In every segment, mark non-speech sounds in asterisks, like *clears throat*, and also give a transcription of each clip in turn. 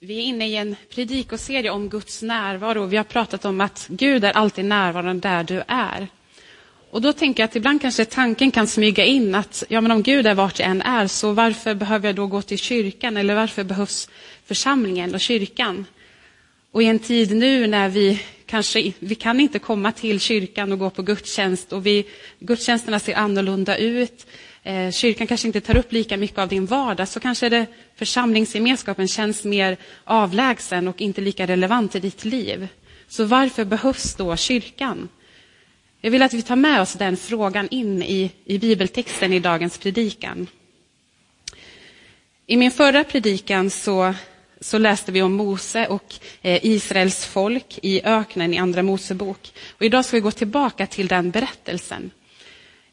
Vi är inne i en predikoserie om Guds närvaro. Vi har pratat om att Gud är alltid närvarande där du är. Och då tänker jag att ibland kanske tanken kan smyga in att ja, men om Gud är vart jag än är, så varför behöver jag då gå till kyrkan? Eller varför behövs församlingen och kyrkan? Och i en tid nu när vi kanske vi kan inte komma till kyrkan och gå på gudstjänst och vi, gudstjänsterna ser annorlunda ut. Eh, kyrkan kanske inte tar upp lika mycket av din vardag, så kanske det, församlingsgemenskapen känns mer avlägsen och inte lika relevant i ditt liv. Så varför behövs då kyrkan? Jag vill att vi tar med oss den frågan in i, i bibeltexten i dagens predikan. I min förra predikan så, så läste vi om Mose och eh, Israels folk i öknen i Andra Mosebok. Och idag ska vi gå tillbaka till den berättelsen.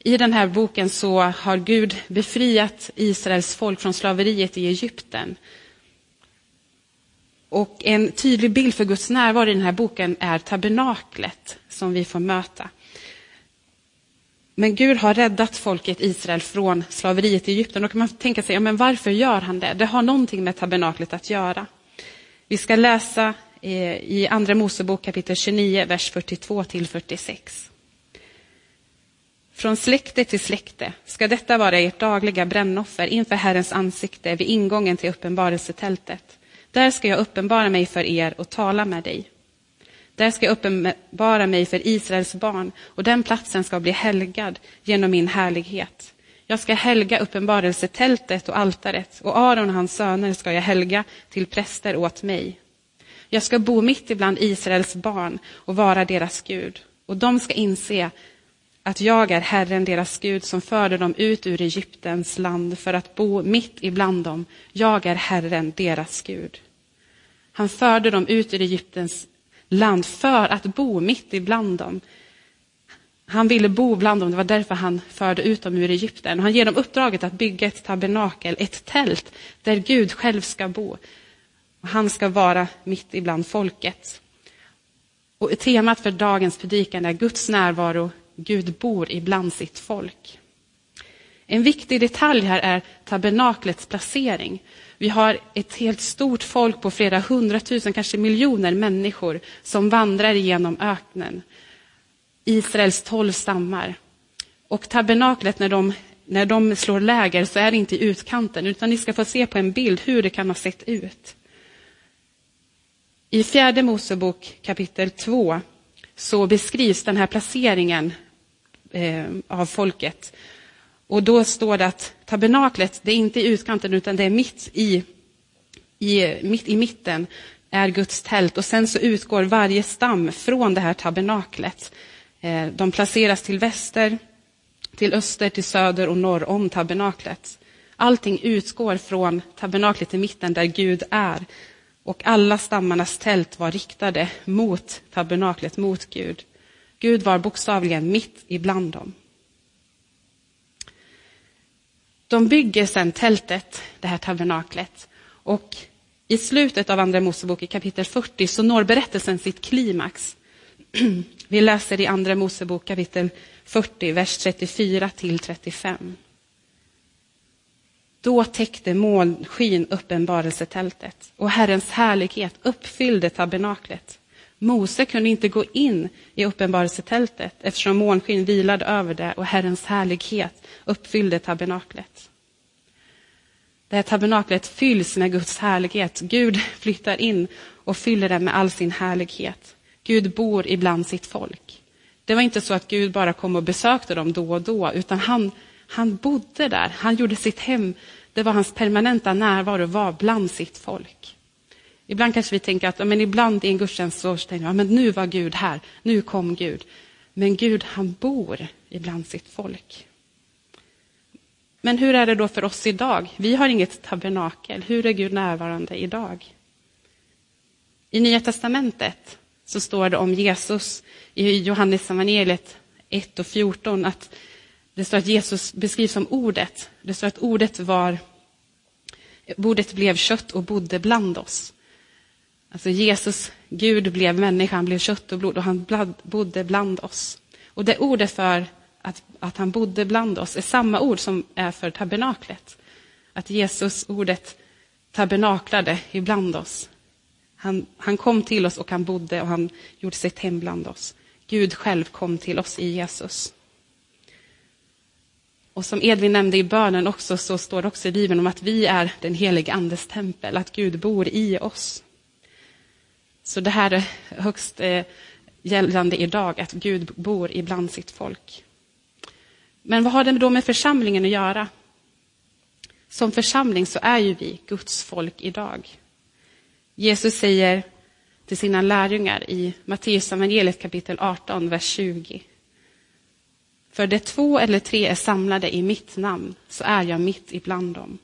I den här boken så har Gud befriat Israels folk från slaveriet i Egypten. Och en tydlig bild för Guds närvaro i den här boken är tabernaklet som vi får möta. Men Gud har räddat folket Israel från slaveriet i Egypten. Då kan man tänka sig, ja, men varför gör han det? Det har någonting med tabernaklet att göra. Vi ska läsa eh, i Andra Mosebok kapitel 29, vers 42 till 46. Från släkte till släkte ska detta vara ert dagliga brännoffer inför Herrens ansikte vid ingången till uppenbarelsetältet. Där ska jag uppenbara mig för er och tala med dig. Där ska jag uppenbara mig för Israels barn och den platsen ska bli helgad genom min härlighet. Jag ska helga uppenbarelsetältet och altaret och Aron och hans söner ska jag helga till präster åt mig. Jag ska bo mitt ibland Israels barn och vara deras Gud och de ska inse att jag är Herren, deras Gud, som förde dem ut ur Egyptens land för att bo mitt ibland dem. Jag är Herren, deras Gud. Han förde dem ut ur Egyptens land för att bo mitt ibland dem. Han ville bo bland dem, det var därför han förde ut dem ur Egypten. Han ger dem uppdraget att bygga ett tabernakel, ett tält, där Gud själv ska bo. Han ska vara mitt ibland folket. Och temat för dagens predikan är Guds närvaro Gud bor ibland sitt folk. En viktig detalj här är tabernaklets placering. Vi har ett helt stort folk på flera hundratusen, kanske miljoner människor som vandrar genom öknen. Israels tolv stammar. Och tabernaklet, när de, när de slår läger, så är det inte i utkanten, utan ni ska få se på en bild hur det kan ha sett ut. I fjärde Mosebok kapitel 2 så beskrivs den här placeringen eh, av folket. Och då står det att tabernaklet, det är inte i utkanten utan det är mitt i, i, mitt i mitten är Guds tält och sen så utgår varje stam från det här tabernaklet. Eh, de placeras till väster, till öster, till söder och norr om tabernaklet. Allting utgår från tabernaklet i mitten där Gud är. Och alla stammarnas tält var riktade mot tabernaklet, mot Gud. Gud var bokstavligen mitt ibland dem. De bygger sedan tältet, det här tabernaklet. Och i slutet av Andra Mosebok i kapitel 40 så når berättelsen sitt klimax. *clears throat* Vi läser i Andra Mosebok kapitel 40, vers 34 till 35. Då täckte molnskyn uppenbarelsetältet och Herrens härlighet uppfyllde tabernaklet. Mose kunde inte gå in i uppenbarelsetältet eftersom månskyn vilade över det och Herrens härlighet uppfyllde tabernaklet. Det här tabernaklet fylls med Guds härlighet. Gud flyttar in och fyller det med all sin härlighet. Gud bor ibland sitt folk. Det var inte så att Gud bara kom och besökte dem då och då, utan han, han bodde där. Han gjorde sitt hem. Det var hans permanenta närvaro var bland sitt folk. Ibland kanske vi tänker att men ibland i en gudstjänst så tänker man, men nu var Gud här, nu kom Gud. Men Gud, han bor ibland sitt folk. Men hur är det då för oss idag? Vi har inget tabernakel. Hur är Gud närvarande idag? I Nya testamentet så står det om Jesus i Johannes evangeliet 1 och 14 att det står att Jesus beskrivs som ordet. Det står att ordet var Ordet blev kött och bodde bland oss. Alltså Jesus, Gud blev människa, han blev kött och blod och han bodde bland oss. Och det ordet för att, att han bodde bland oss är samma ord som är för tabernaklet. Att Jesus, ordet tabernaklade ibland oss. Han, han kom till oss och han bodde och han gjorde sitt hem bland oss. Gud själv kom till oss i Jesus. Och som Edvin nämnde i bönen också, så står det också i Bibeln om att vi är den helige Andes tempel, att Gud bor i oss. Så det här är högst eh, gällande idag, att Gud bor ibland sitt folk. Men vad har det då med församlingen att göra? Som församling så är ju vi Guds folk idag. Jesus säger till sina lärjungar i Matteus evangeliet kapitel 18, vers 20. För det två eller tre är samlade i mitt namn, så är jag mitt ibland dem.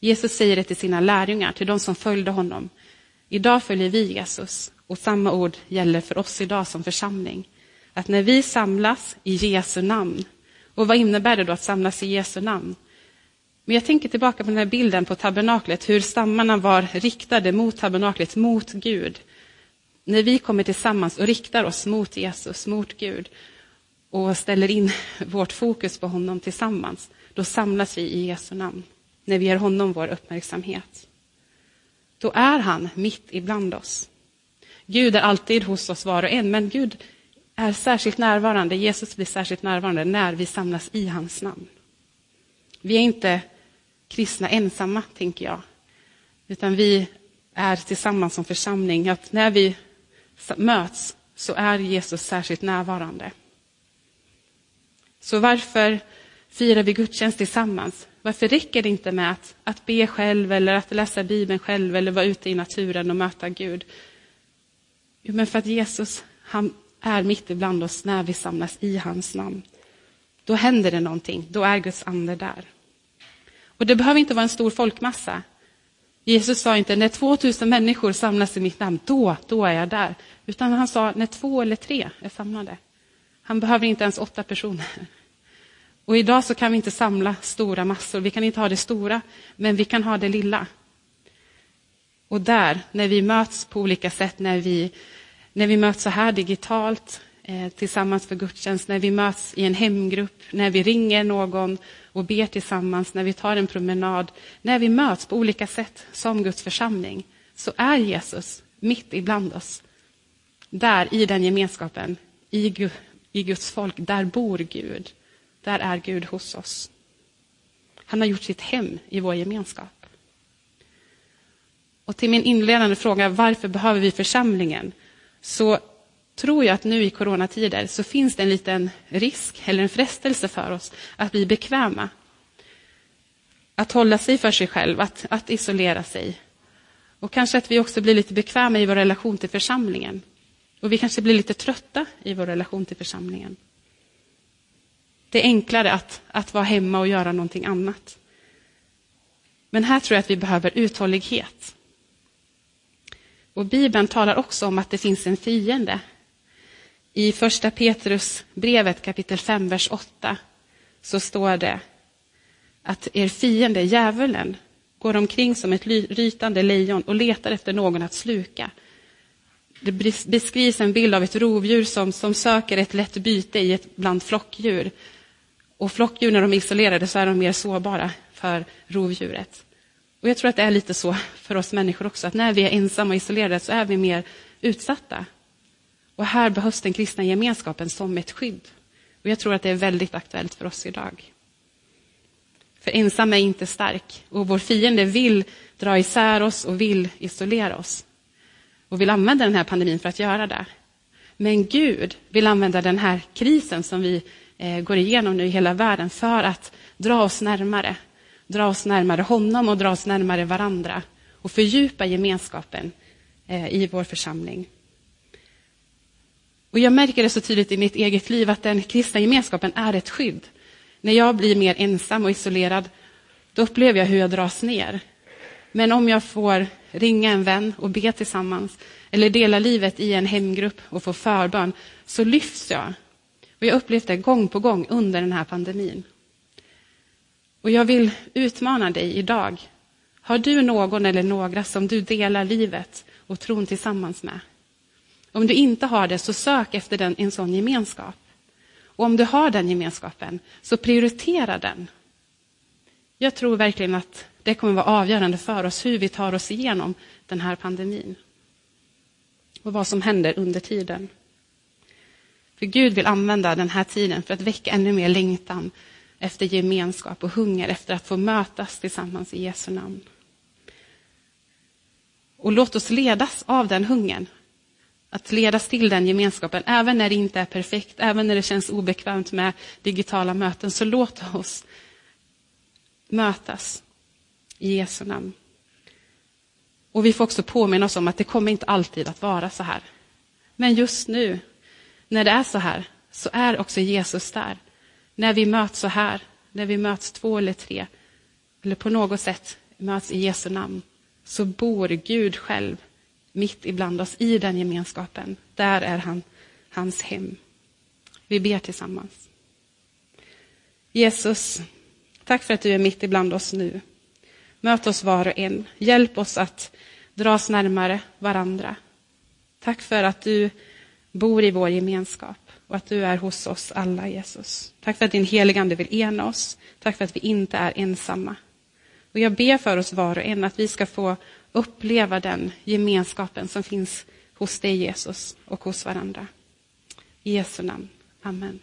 Jesus säger det till sina lärjungar, till de som följde honom. Idag följer vi Jesus och samma ord gäller för oss idag som församling. Att när vi samlas i Jesu namn, och vad innebär det då att samlas i Jesu namn? Men jag tänker tillbaka på den här bilden på tabernaklet, hur stammarna var riktade mot tabernaklet, mot Gud. När vi kommer tillsammans och riktar oss mot Jesus, mot Gud och ställer in vårt fokus på honom tillsammans, då samlas vi i Jesu namn, när vi ger honom vår uppmärksamhet. Då är han mitt ibland oss. Gud är alltid hos oss var och en, men Gud är särskilt närvarande, Jesus blir särskilt närvarande när vi samlas i hans namn. Vi är inte kristna ensamma, tänker jag. Utan vi är tillsammans som församling. Att när vi möts så är Jesus särskilt närvarande. Så varför firar vi gudstjänst tillsammans? Varför räcker det inte med att, att be själv eller att läsa Bibeln själv eller vara ute i naturen och möta Gud? Jo, men för att Jesus han är mitt ibland oss när vi samlas i hans namn. Då händer det någonting, då är Guds ande där. Och det behöver inte vara en stor folkmassa. Jesus sa inte när 2000 människor samlas i mitt namn, då, då är jag där. Utan han sa när två eller tre är samlade. Han behöver inte ens åtta personer. Och idag så kan vi inte samla stora massor, vi kan inte ha det stora, men vi kan ha det lilla. Och där, när vi möts på olika sätt, när vi, när vi möts så här digitalt, eh, tillsammans för gudstjänst, när vi möts i en hemgrupp, när vi ringer någon och ber tillsammans, när vi tar en promenad, när vi möts på olika sätt som Guds församling, så är Jesus mitt ibland oss. Där, i den gemenskapen, i, i Guds folk, där bor Gud. Där är Gud hos oss. Han har gjort sitt hem i vår gemenskap. Och till min inledande fråga, varför behöver vi församlingen? Så tror jag att nu i coronatider så finns det en liten risk eller en frestelse för oss att bli bekväma. Att hålla sig för sig själv, att, att isolera sig. Och kanske att vi också blir lite bekväma i vår relation till församlingen. Och vi kanske blir lite trötta i vår relation till församlingen. Det är enklare att, att vara hemma och göra någonting annat. Men här tror jag att vi behöver uthållighet. Och Bibeln talar också om att det finns en fiende i första Petrus brevet kapitel 5, vers 8 så står det att er fiende, djävulen, går omkring som ett rytande lejon och letar efter någon att sluka. Det beskrivs en bild av ett rovdjur som, som söker ett lätt byte i ett bland flockdjur. Och flockdjur, när de är isolerade, så är de mer sårbara för rovdjuret. Och jag tror att det är lite så för oss människor också, att när vi är ensamma och isolerade så är vi mer utsatta och här behövs den kristna gemenskapen som ett skydd. Och jag tror att det är väldigt aktuellt för oss idag. För ensam är inte stark och vår fiende vill dra isär oss och vill isolera oss. Och vill använda den här pandemin för att göra det. Men Gud vill använda den här krisen som vi eh, går igenom nu i hela världen för att dra oss närmare. Dra oss närmare honom och dra oss närmare varandra och fördjupa gemenskapen eh, i vår församling. Och jag märker det så tydligt i mitt eget liv att den kristna gemenskapen är ett skydd. När jag blir mer ensam och isolerad, då upplever jag hur jag dras ner. Men om jag får ringa en vän och be tillsammans, eller dela livet i en hemgrupp och få förbön, så lyfts jag. Och jag upplevt det gång på gång under den här pandemin. Och jag vill utmana dig idag. Har du någon eller några som du delar livet och tron tillsammans med? Om du inte har det, så sök efter den, en sån gemenskap. Och om du har den gemenskapen, så prioritera den. Jag tror verkligen att det kommer vara avgörande för oss hur vi tar oss igenom den här pandemin. Och vad som händer under tiden. För Gud vill använda den här tiden för att väcka ännu mer längtan efter gemenskap och hunger efter att få mötas tillsammans i Jesu namn. Och låt oss ledas av den hungern. Att ledas till den gemenskapen, även när det inte är perfekt, även när det känns obekvämt med digitala möten, så låt oss mötas i Jesu namn. Och vi får också påminna oss om att det kommer inte alltid att vara så här. Men just nu, när det är så här, så är också Jesus där. När vi möts så här, när vi möts två eller tre, eller på något sätt möts i Jesu namn, så bor Gud själv mitt ibland oss i den gemenskapen. Där är han, hans hem. Vi ber tillsammans. Jesus, tack för att du är mitt ibland oss nu. Möt oss var och en. Hjälp oss att dras närmare varandra. Tack för att du bor i vår gemenskap och att du är hos oss alla, Jesus. Tack för att din heligande vill ena oss. Tack för att vi inte är ensamma. Och jag ber för oss var och en att vi ska få uppleva den gemenskapen som finns hos dig, Jesus, och hos varandra. I Jesu namn. Amen.